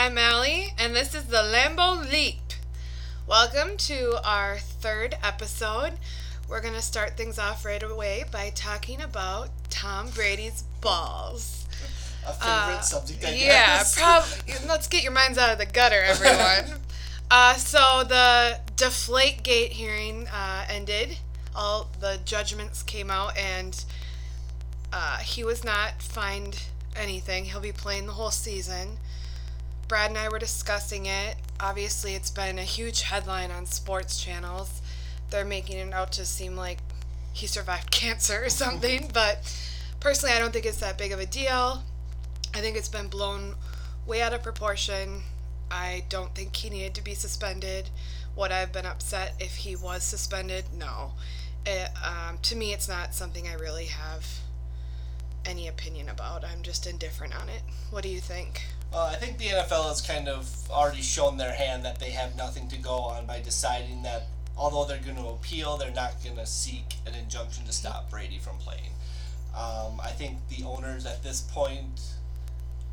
I'm Allie, and this is the Lambeau Leap. Welcome to our third episode. We're going to start things off right away by talking about Tom Brady's balls. A favorite subject, I Uh, Yeah, probably. Let's get your minds out of the gutter, everyone. uh, so the Deflate Gate hearing uh, ended. All the judgments came out, and uh, he was not fined anything. He'll be playing the whole season. Brad and I were discussing it. Obviously, it's been a huge headline on sports channels. They're making it out to seem like he survived cancer or something, but personally, I don't think it's that big of a deal. I think it's been blown way out of proportion. I don't think he needed to be suspended. Would I have been upset if he was suspended? No. It, um, to me, it's not something I really have any opinion about. I'm just indifferent on it. What do you think? Well, I think the NFL has kind of already shown their hand that they have nothing to go on by deciding that although they're going to appeal, they're not going to seek an injunction to stop Brady from playing. Um, I think the owners at this point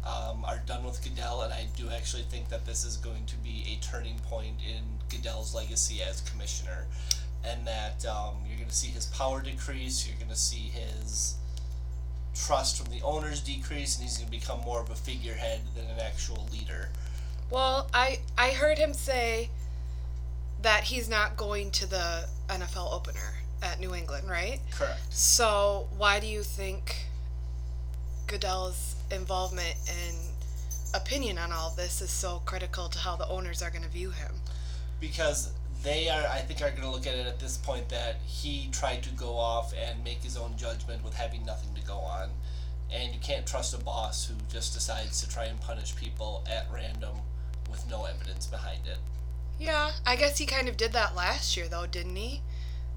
um, are done with Goodell, and I do actually think that this is going to be a turning point in Goodell's legacy as commissioner, and that um, you're going to see his power decrease. You're going to see his trust from the owners decrease, and he's going to become more of a figurehead than an actual leader. Well, I I heard him say that he's not going to the NFL opener at New England, right? Correct. So why do you think Goodell's involvement and opinion on all this is so critical to how the owners are going to view him? Because they are, I think, are going to look at it at this point that he tried to go off and make his own judgment with having nothing to go on. And you can't trust a boss who just decides to try and punish people at random with no evidence behind it. Yeah, I guess he kind of did that last year though, didn't he?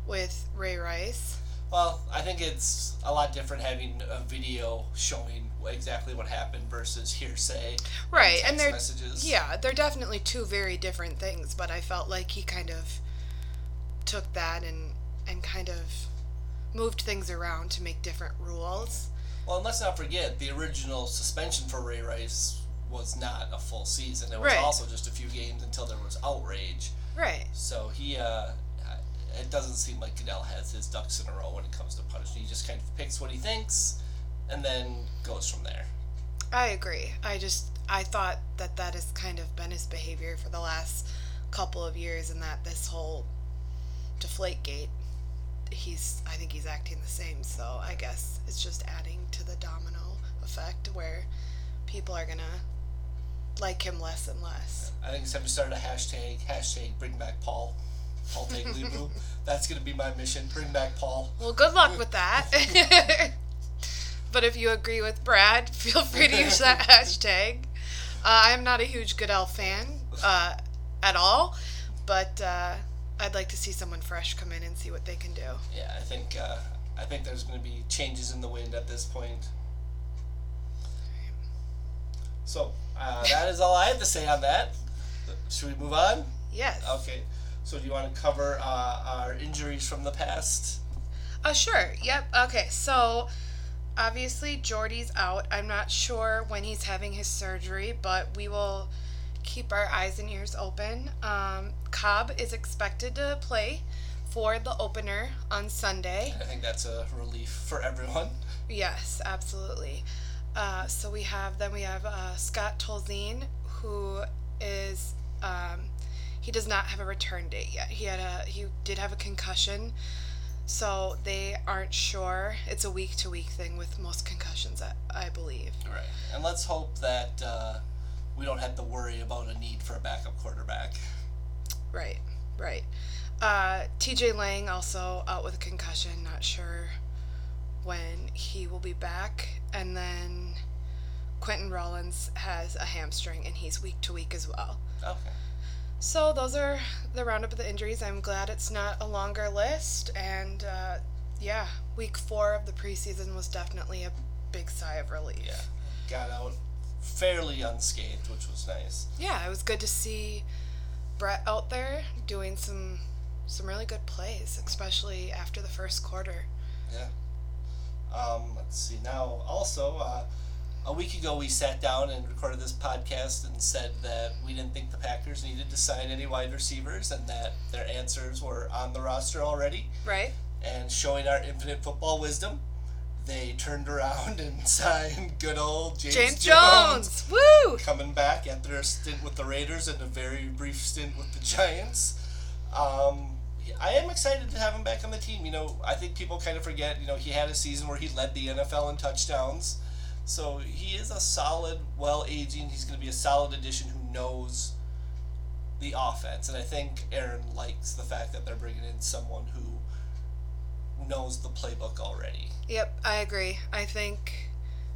With Ray Rice. Well, I think it's a lot different having a video showing exactly what happened versus hearsay. Right, and they're messages. yeah, they're definitely two very different things, but I felt like he kind of took that and and kind of moved things around to make different rules. Well, and let's not forget the original suspension for Ray Rice was not a full season. It was Right. also just a few games until there was outrage. Right. So he, uh, it doesn't seem like Goodell has his ducks in a row when it comes to punishment. He just kind of picks what he thinks, and then goes from there. I agree. I just I thought that that has kind of been his behavior for the last couple of years, and that this whole deflate gate, he's I think he's acting the same. So I guess it's just adding to the domino effect where people are gonna like him less and less. I think somebody started a hashtag. Hashtag Bring Back Paul. Paul Tagliabue. That's gonna be my mission. Bring back Paul. Well, good luck with that. but if you agree with Brad, feel free to use that hashtag. Uh, I'm not a huge Goodell fan uh, at all, but uh, I'd like to see someone fresh come in and see what they can do. Yeah, I think uh, I think there's going to be changes in the wind at this point. So uh, that is all I have to say on that. Should we move on? Yes. Okay. So do you want to cover uh, our injuries from the past? Oh, sure. Yep. Okay. So, obviously, Jordy's out. I'm not sure when he's having his surgery, but we will keep our eyes and ears open. Um, Cobb is expected to play for the opener on Sunday. I think that's a relief for everyone. Yes, absolutely. Uh, so we have then we have uh, Scott Tolzien, who is um, he does not have a return date yet. He had a he did have a concussion, so they aren't sure. It's a week to week thing with most concussions, I, I believe. Right. And let's hope that uh, we don't have to worry about a need for a backup quarterback. Right, right. Uh, T.J. Lang also out with a concussion. Not sure when he will be back, and then Quinten Rollins has a hamstring, and he's week to week as well. Okay. So those are the roundup of the injuries. I'm glad it's not a longer list, and uh, yeah, week four of the preseason was definitely a big sigh of relief. Yeah. Got out fairly unscathed, which was nice. Yeah, it was good to see Brett out there doing some some really good plays, especially after the first quarter. Yeah. Um, let's see. Now, also, uh, a week ago we sat down and recorded this podcast and said that we didn't think the Packers needed to sign any wide receivers and that their answers were on the roster already. Right. And showing our infinite football wisdom, they turned around and signed good old James, James Jones, Jones. Woo! coming back after a stint with the Raiders and a very brief stint with the Giants. Um, I am excited to have him back on the team. You know, I think people kind of forget. You know, he had a season where he led the NFL in touchdowns. So he is a solid, well aging. He's going to be a solid addition who knows the offense, and I think Aaron likes the fact that they're bringing in someone who knows the playbook already. Yep, I agree. I think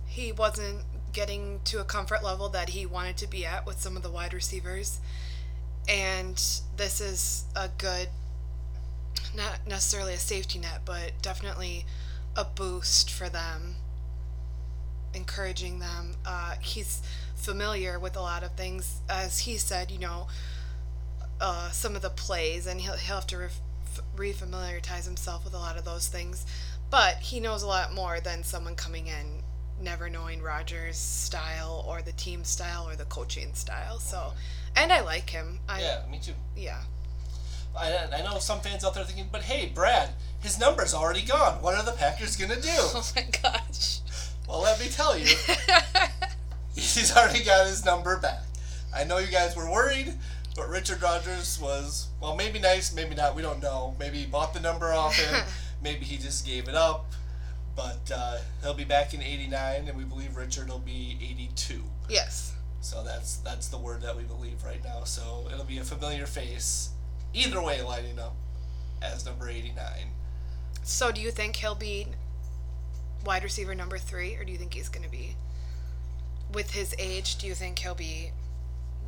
he wasn't getting to a comfort level that he wanted to be at with some of the wide receivers. And this is a good, not necessarily a safety net, but definitely a boost for them, encouraging them. Uh, he's familiar with a lot of things. As he said, you know, uh, some of the plays, and he'll, he'll have to ref- refamiliarize himself with a lot of those things. But he knows a lot more than someone coming in never knowing Rodgers' style or the team style or the coaching style. So, and I like him. I, yeah, me too. Yeah. I, I know some fans out there thinking, but hey, Brad, his number's already gone. What are the Packers gonna do? Oh my gosh. Well, let me tell you, he's already got his number back. I know you guys were worried, but Richard Rodgers was well, maybe nice, maybe not. We don't know. Maybe he bought the number off him. maybe he just gave it up. But uh, he'll be back in '89, and we believe Richard will be '82. yes. So that's that's the word that we believe right now. So it'll be a familiar face, either way, lining up as number 89. So, do you think he'll be wide receiver number three, or do you think he's going to be, with his age, do you think he'll be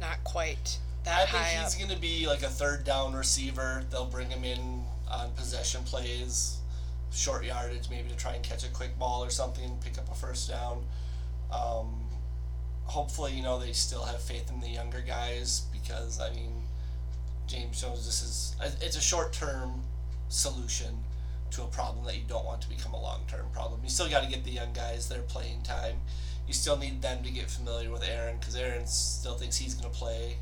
not quite that I think high he's going to be like a third down receiver. They'll bring him in on possession plays, short yardage, maybe to try and catch a quick ball or something, pick up a first down. Um, hopefully, you know, they still have faith in the younger guys because, I mean, James Jones, this is, it's a short term solution to a problem that you don't want to become a long term problem. You still got to get the young guys their playing time. You still need them to get familiar with Aaron because Aaron still thinks he's going to play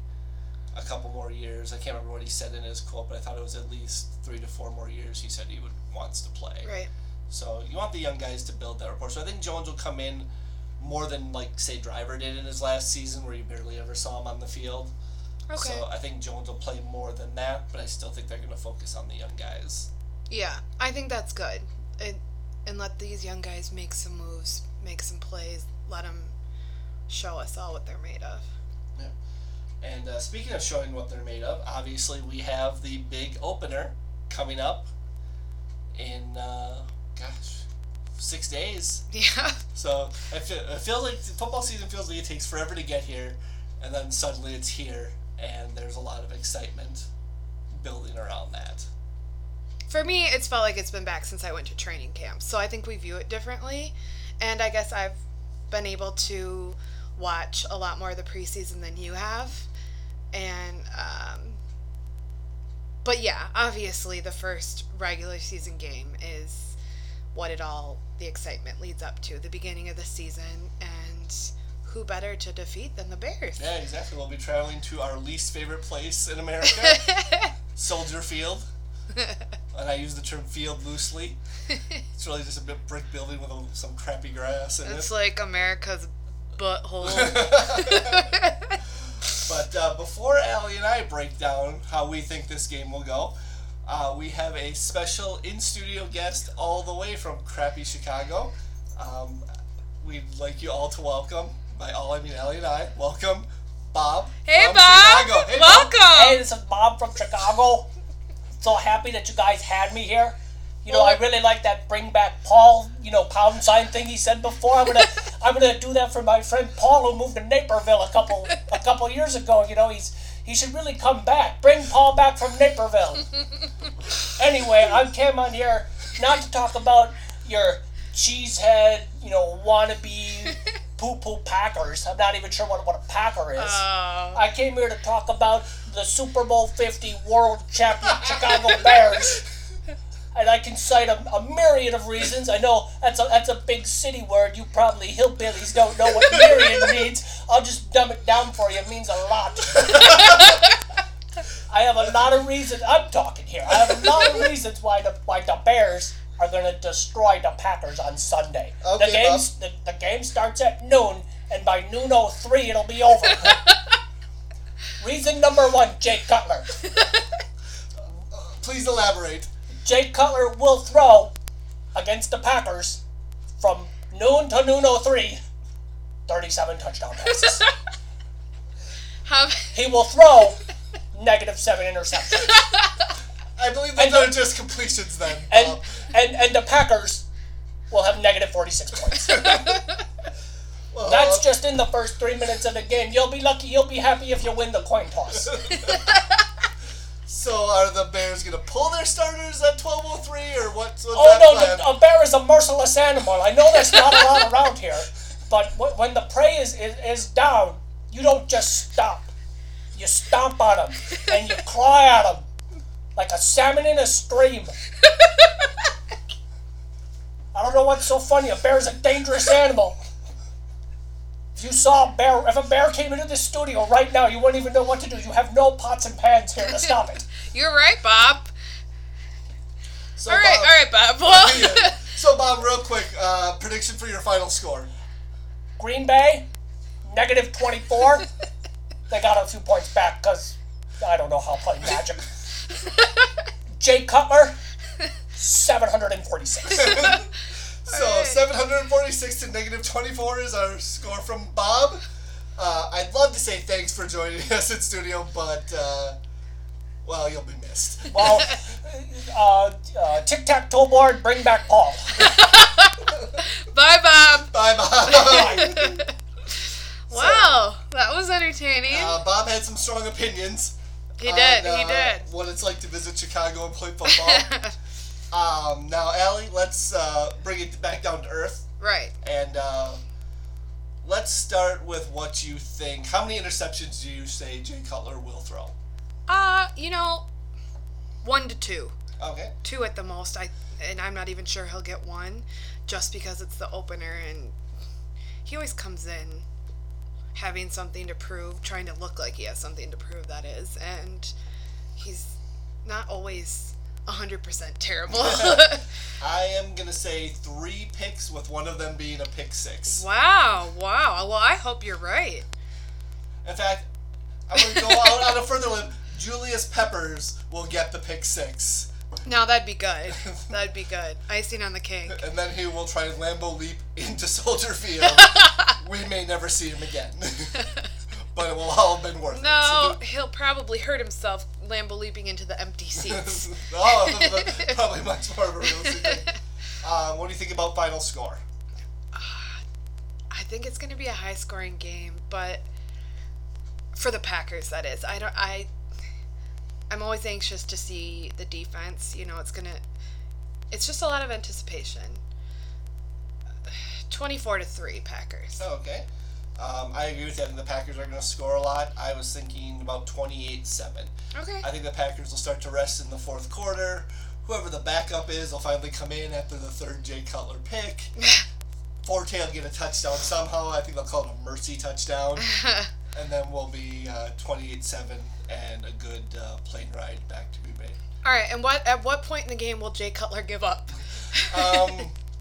a couple more years. I can't remember what he said in his quote, but I thought it was at least three to four more years. He said he would wants to play. Right. So you want the young guys to build that rapport. So I think Jones will come in more than like say Driver did in his last season, where you barely ever saw him on the field. Okay. So I think Jones will play more than that, but I still think they're going to focus on the young guys. Yeah, I think that's good. It, and let these young guys make some moves, make some plays, let them show us all what they're made of. Yeah. And uh, speaking of showing what they're made of, obviously we have the big opener coming up in, uh, gosh, six days. Yeah. So I feel, I feel like football season feels like it takes forever to get here, and then suddenly it's here, and there's a lot of excitement building around that. For me, it's felt like it's been back since I went to training camp. So I think we view it differently. And I guess I've been able to watch a lot more of the preseason than you have. And, um, but yeah, obviously the first regular season game is what it all, the excitement leads up to, the beginning of the season. And who better to defeat than the Bears? Yeah, exactly. We'll be traveling to our least favorite place in America, Soldier Field. And I use the term field loosely. It's really just a big brick building with a, some crappy grass in it's it. like America's butthole. But uh, before Allie and I break down how we think this game will go, uh, we have a special in studio guest all the way from crappy Chicago. Um, we'd like you all to welcome, by all I mean Allie and I, welcome Bob. Hey, from Bob. Chicago. Hey, Bob. Welcome. Hey, this is Bob from Chicago. So happy that you guys had me here. You know, I really like that bring back Paul, you know, pound sign thing he said before. I'm gonna I'm gonna do that for my friend Paul who moved to Naperville a couple a couple years ago. You know, he's he should really come back. Bring Paul back from Naperville. anyway, I came on here not to talk about your cheesehead, you know, wannabe poo poo Packers. I'm not even sure what, what a Packer is. Oh. I came here to talk about the Super Bowl 50 world champion Chicago Bears. and I can cite a, a myriad of reasons. I know that's a that's a big city word. You probably hillbillies don't know what myriad means. I'll just dumb it down for you. It means a lot. I have a lot of reasons. I'm talking here. I have a lot of reasons why the why the Bears are going to destroy the Packers on Sunday. Okay, the game the, the game starts at noon, and by noon 03 it'll be over. Reason number one, Jake Cutler. Please elaborate. Jake Cutler will throw against the Packers from noon to noon 03 37 touchdown passes. How, he will throw negative seven interceptions. I believe those And are the- just completions then. And, Bob. and, and the Packers will have negative 46 points. That's just in the first three minutes of the game. You'll be lucky, you'll be happy if you win the coin toss. So are the Bears gonna pull their starters at twelve oh three or what's, what's Oh no, the, a bear is a merciless animal. I know there's not a lot around here, but wh- when the prey is, is, is down, you don't just stop. You stomp on them and you claw at them like a salmon in a stream. I don't know what's so funny. A bear is a dangerous animal. If you saw a bear, if a bear came into the studio right now, you wouldn't even know what to do. You have no pots and pans here to stop it. you're right, Bob. so All right, Bob, all right, Bob. Well. So Bob, real quick, uh, prediction for your final score. Green Bay, negative 24. they got a few points back because I don't know how playing Magic. Jay Cutler, 746. So Alright. 746 to negative 24 is our score from Bob. Uh, I'd love to say thanks for joining us in studio, but uh, well, you'll be missed. Well, uh, uh, tic tac toe board, bring back Paul. bye, Bob. Bye, Bob. Bye. Wow, that was entertaining. Uh, Bob had some strong opinions. he on, did. he uh, did. What it's like to visit Chicago and play football. Um, now, Allie, let's uh, bring it back down to earth. right. And uh, let's start with what you think. How many interceptions do you say Jay Cutler will throw? Uh, you know, one to two. Okay. two at the most. I and I'm not even sure he'll get one, just because it's the opener and he always comes in having something to prove, trying to look like he has something to prove. That is, and he's not always hundred percent terrible. I am going to say three picks, with one of them being a pick six. wow, wow. Well, I hope you're right. In fact, I'm going to go out on a further limb. Julius Peppers will get the pick six. Now that'd be good. That'd be good. Icing on the cake. And then he will try Lambeau leap into Soldier Field. we may never see him again. but it will all have been worth it. No, he'll probably hurt himself Lambeau leaping into the empty seats. oh, probably much more of a realistic thing. Um, what do you think about final score? I think it's going to be a high scoring game, but for the Packers that is. I don't I I'm always anxious to see the defense, you know, it's going to it's just a lot of anticipation. 24 to 3 Packers. Oh, okay. Um, I agree with you. I think the Packers are going to score a lot. I was thinking about 28 7. Okay. I think the Packers will start to rest in the fourth quarter. Whoever the backup is will finally come in after the third Jay Cutler pick. Forte will get a touchdown somehow. I think they'll call it a mercy touchdown. and then we'll be 28 7 and a good uh, plane ride back to Green Bay. All right, and what at what point in the game will Jay Cutler give up? Um,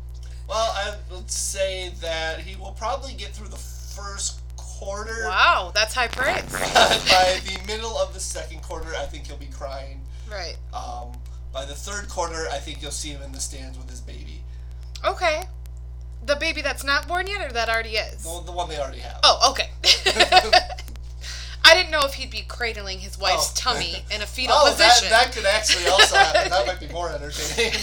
well, I would say that he will probably get through the first quarter. wow, that's high praise. by the middle of the second quarter, I think he'll be crying. Right. Um, by the third quarter, I think you'll see him in the stands with his baby. Okay. The baby that's not born yet or that already is? The, the one they already have. Oh, okay. I didn't know if he'd be cradling his wife's Oh. tummy in a fetal Oh, that, position. that could actually also happen. That might be more entertaining.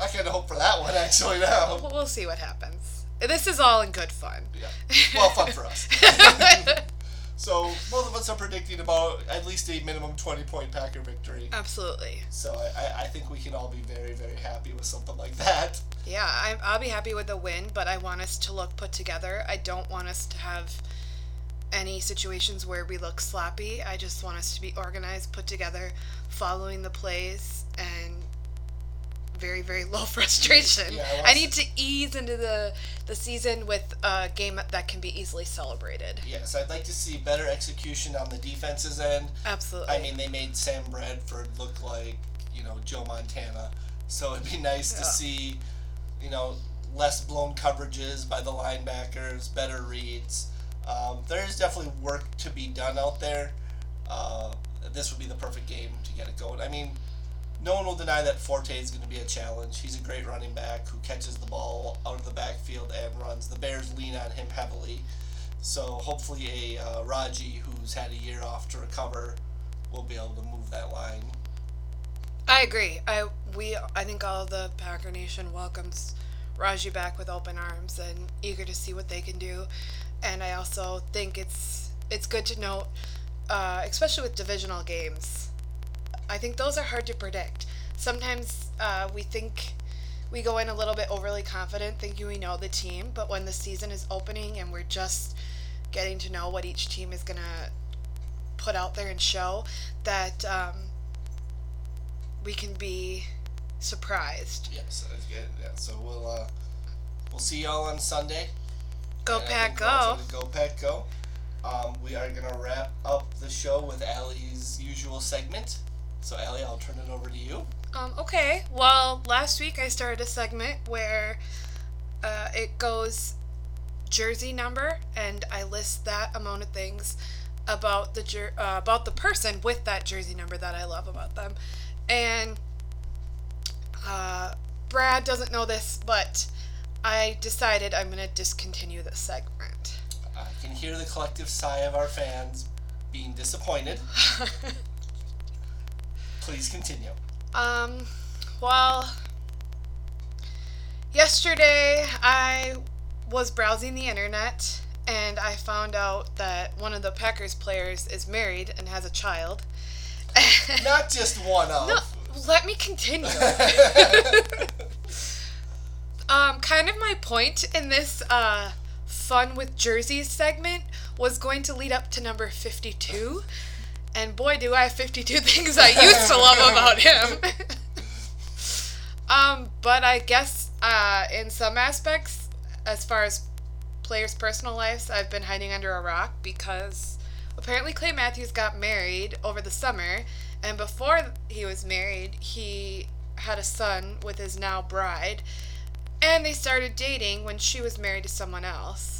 I kind of hope for that one actually now. We'll see what happens. This is all in good fun. Yeah. Well, fun for us. so both of us are predicting about at least a minimum twenty point Packer victory. Absolutely. So I, I- think we can all be very very happy with something like that. Yeah, I, I'll be happy with the win, but I want us to look put together. I don't want us to have any situations where we look sloppy. I just want us to be organized, put together, following the plays, and very very low frustration. Yeah, I I need to ease into the the season with a game that can be easily celebrated. Yes, I'd like to see better execution on the defense's end. Absolutely. I mean, they made Sam Bradford look like, you know, Joe Montana. So it'd be nice to see, you know, less blown coverages by the linebackers, better reads. Um, there is definitely work to be done out there. Uh, this would be the perfect game to get it going. I mean, no one will deny that Forte is going to be a challenge. He's a great running back who catches the ball out of the backfield and runs. The Bears lean on him heavily. So hopefully a uh, Raji who's had a year off to recover will be able to move that line. I agree. I we I think all the Packer Nation welcomes Raji back with open arms and eager to see what they can do. And I also think it's it's good to note, uh, especially with divisional games. I think those are hard to predict. Sometimes uh, we think we go in a little bit overly confident, thinking we know the team, but when the season is opening and we're just getting to know what each team is gonna put out there and show, that um, we can be surprised. Yes, that's good. Yeah, so we'll uh, we'll see y'all on Sunday. Go And Pack Go! Go Pack Go. Um, we are gonna wrap up the show with Allie's usual segment. So Allie, I'll turn it over to you. Um, okay. Well, last week I started a segment where uh, it goes jersey number, and I list that amount of things about the jer- uh, about the person with that jersey number that I love about them. And uh, Brad doesn't know this, but I decided I'm gonna discontinue this segment. I can hear the collective sigh of our fans being disappointed. Please continue. Um, well, yesterday I was browsing the internet and I found out that one of the Packers players is married and has a child. Not just one of. no, let me continue. um, kind of my point in this uh, fun with jerseys segment was going to lead up to number 52. And boy, do I have 52 things I used to love about him. um, but I guess uh, in some aspects, as far as players' personal lives, I've been hiding under a rock because apparently Clay Matthews got married over the summer. And before he was married, he had a son with his now bride. And they started dating when she was married to someone else.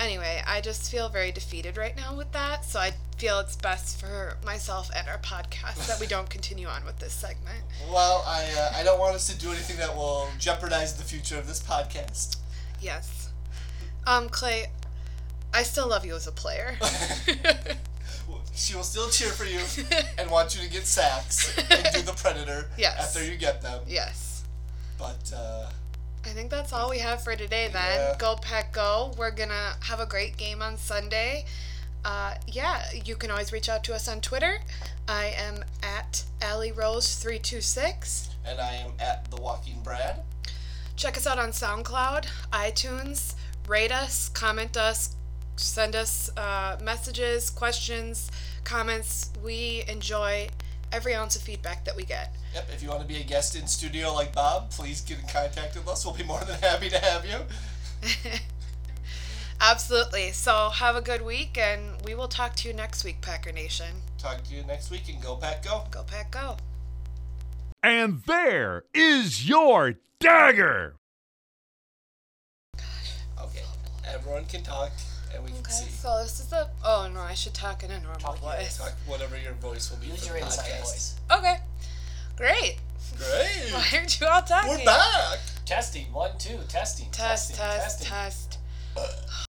Anyway, I just feel very defeated right now with that, so I feel it's best for myself and our podcast that we don't continue on with this segment. Well, I uh, I don't want us to do anything that will jeopardize the future of this podcast. Yes. Um, Clay, I still love you as a player. She will still cheer for you and want you to get sacks and do the predator Yes. after you get them. yes. But uh, I think that's all we have for today then. Yeah. Go Pack Go. We're gonna have a great game on Sunday. Uh, yeah, you can always reach out to us on Twitter. I am at Allie Rose 326 and I am at the Walking Brad. Check us out on SoundCloud, iTunes, rate us, comment us, send us uh, messages, questions, comments. We enjoy every ounce of feedback that we get. Yep. If you want to be a guest in studio like Bob, please get in contact with us. We'll be more than happy to have you. Absolutely. So have a good week, and we will talk to you next week, Packer Nation. Talk to you next week and go pack go. Go Pack Go. And there is your dagger. Okay. Everyone can talk and we can Okay, see. so this is the. Oh no, I should talk in a normal Talk your voice. Talk whatever your voice will be Use for your the inside podcast. voice. Okay, great. Great. Why aren't you all talking? We're back. Testing. One, two. Testing. Test, testing, test, testing. test.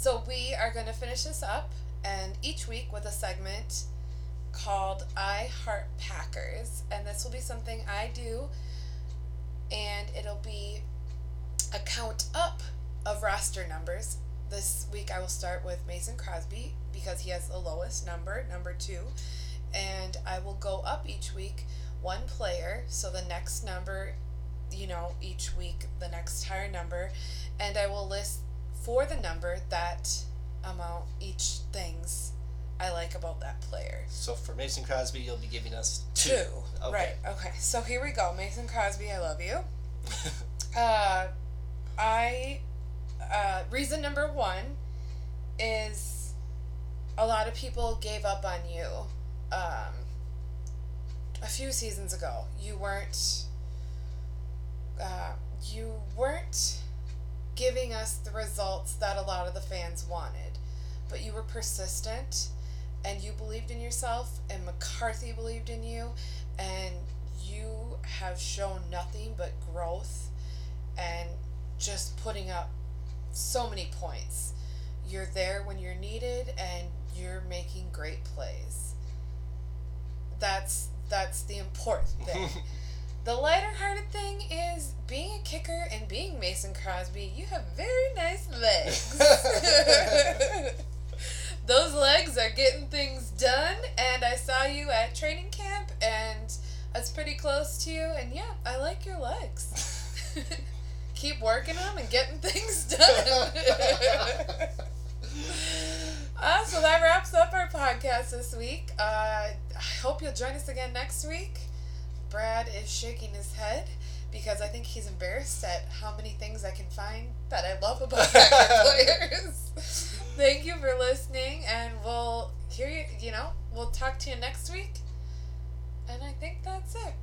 So we are going to finish this up, and each week with a segment called I Heart Packers, and this will be something I do, and it'll be a count up of roster numbers. This week I will start with Mason Crosby because he has the lowest number, number two, and I will go up each week one player, so the next number, you know, each week the next higher number, and I will list for the number that amount each things I like about that player. So for Mason Crosby, you'll be giving us two. Two. Okay. Right. Okay. So here we go. Mason Crosby, I love you. uh, I. Uh, reason number one is a lot of people gave up on you um, a few seasons ago. You weren't. Uh, you weren't giving us the results that a lot of the fans wanted, but you were persistent and you believed in yourself, and McCarthy believed in you, and you have shown nothing but growth and just putting up so many points. You're there when you're needed, and you're making great plays. That's that's the important thing. the lighter-hearted thing Mason Crosby. You have very nice legs. Those legs are getting things done, and I saw you at training camp, and that's pretty close to you. And yeah, I like your legs. Keep working them and getting things done. uh, so that wraps up our podcast this week. Uh, I hope you'll join us again next week. Brad is shaking his head because I think he's embarrassed at how many things I can find that I love about players. Thank you for listening, and we'll hear you. You know, we'll talk to you next week. And I think that's it.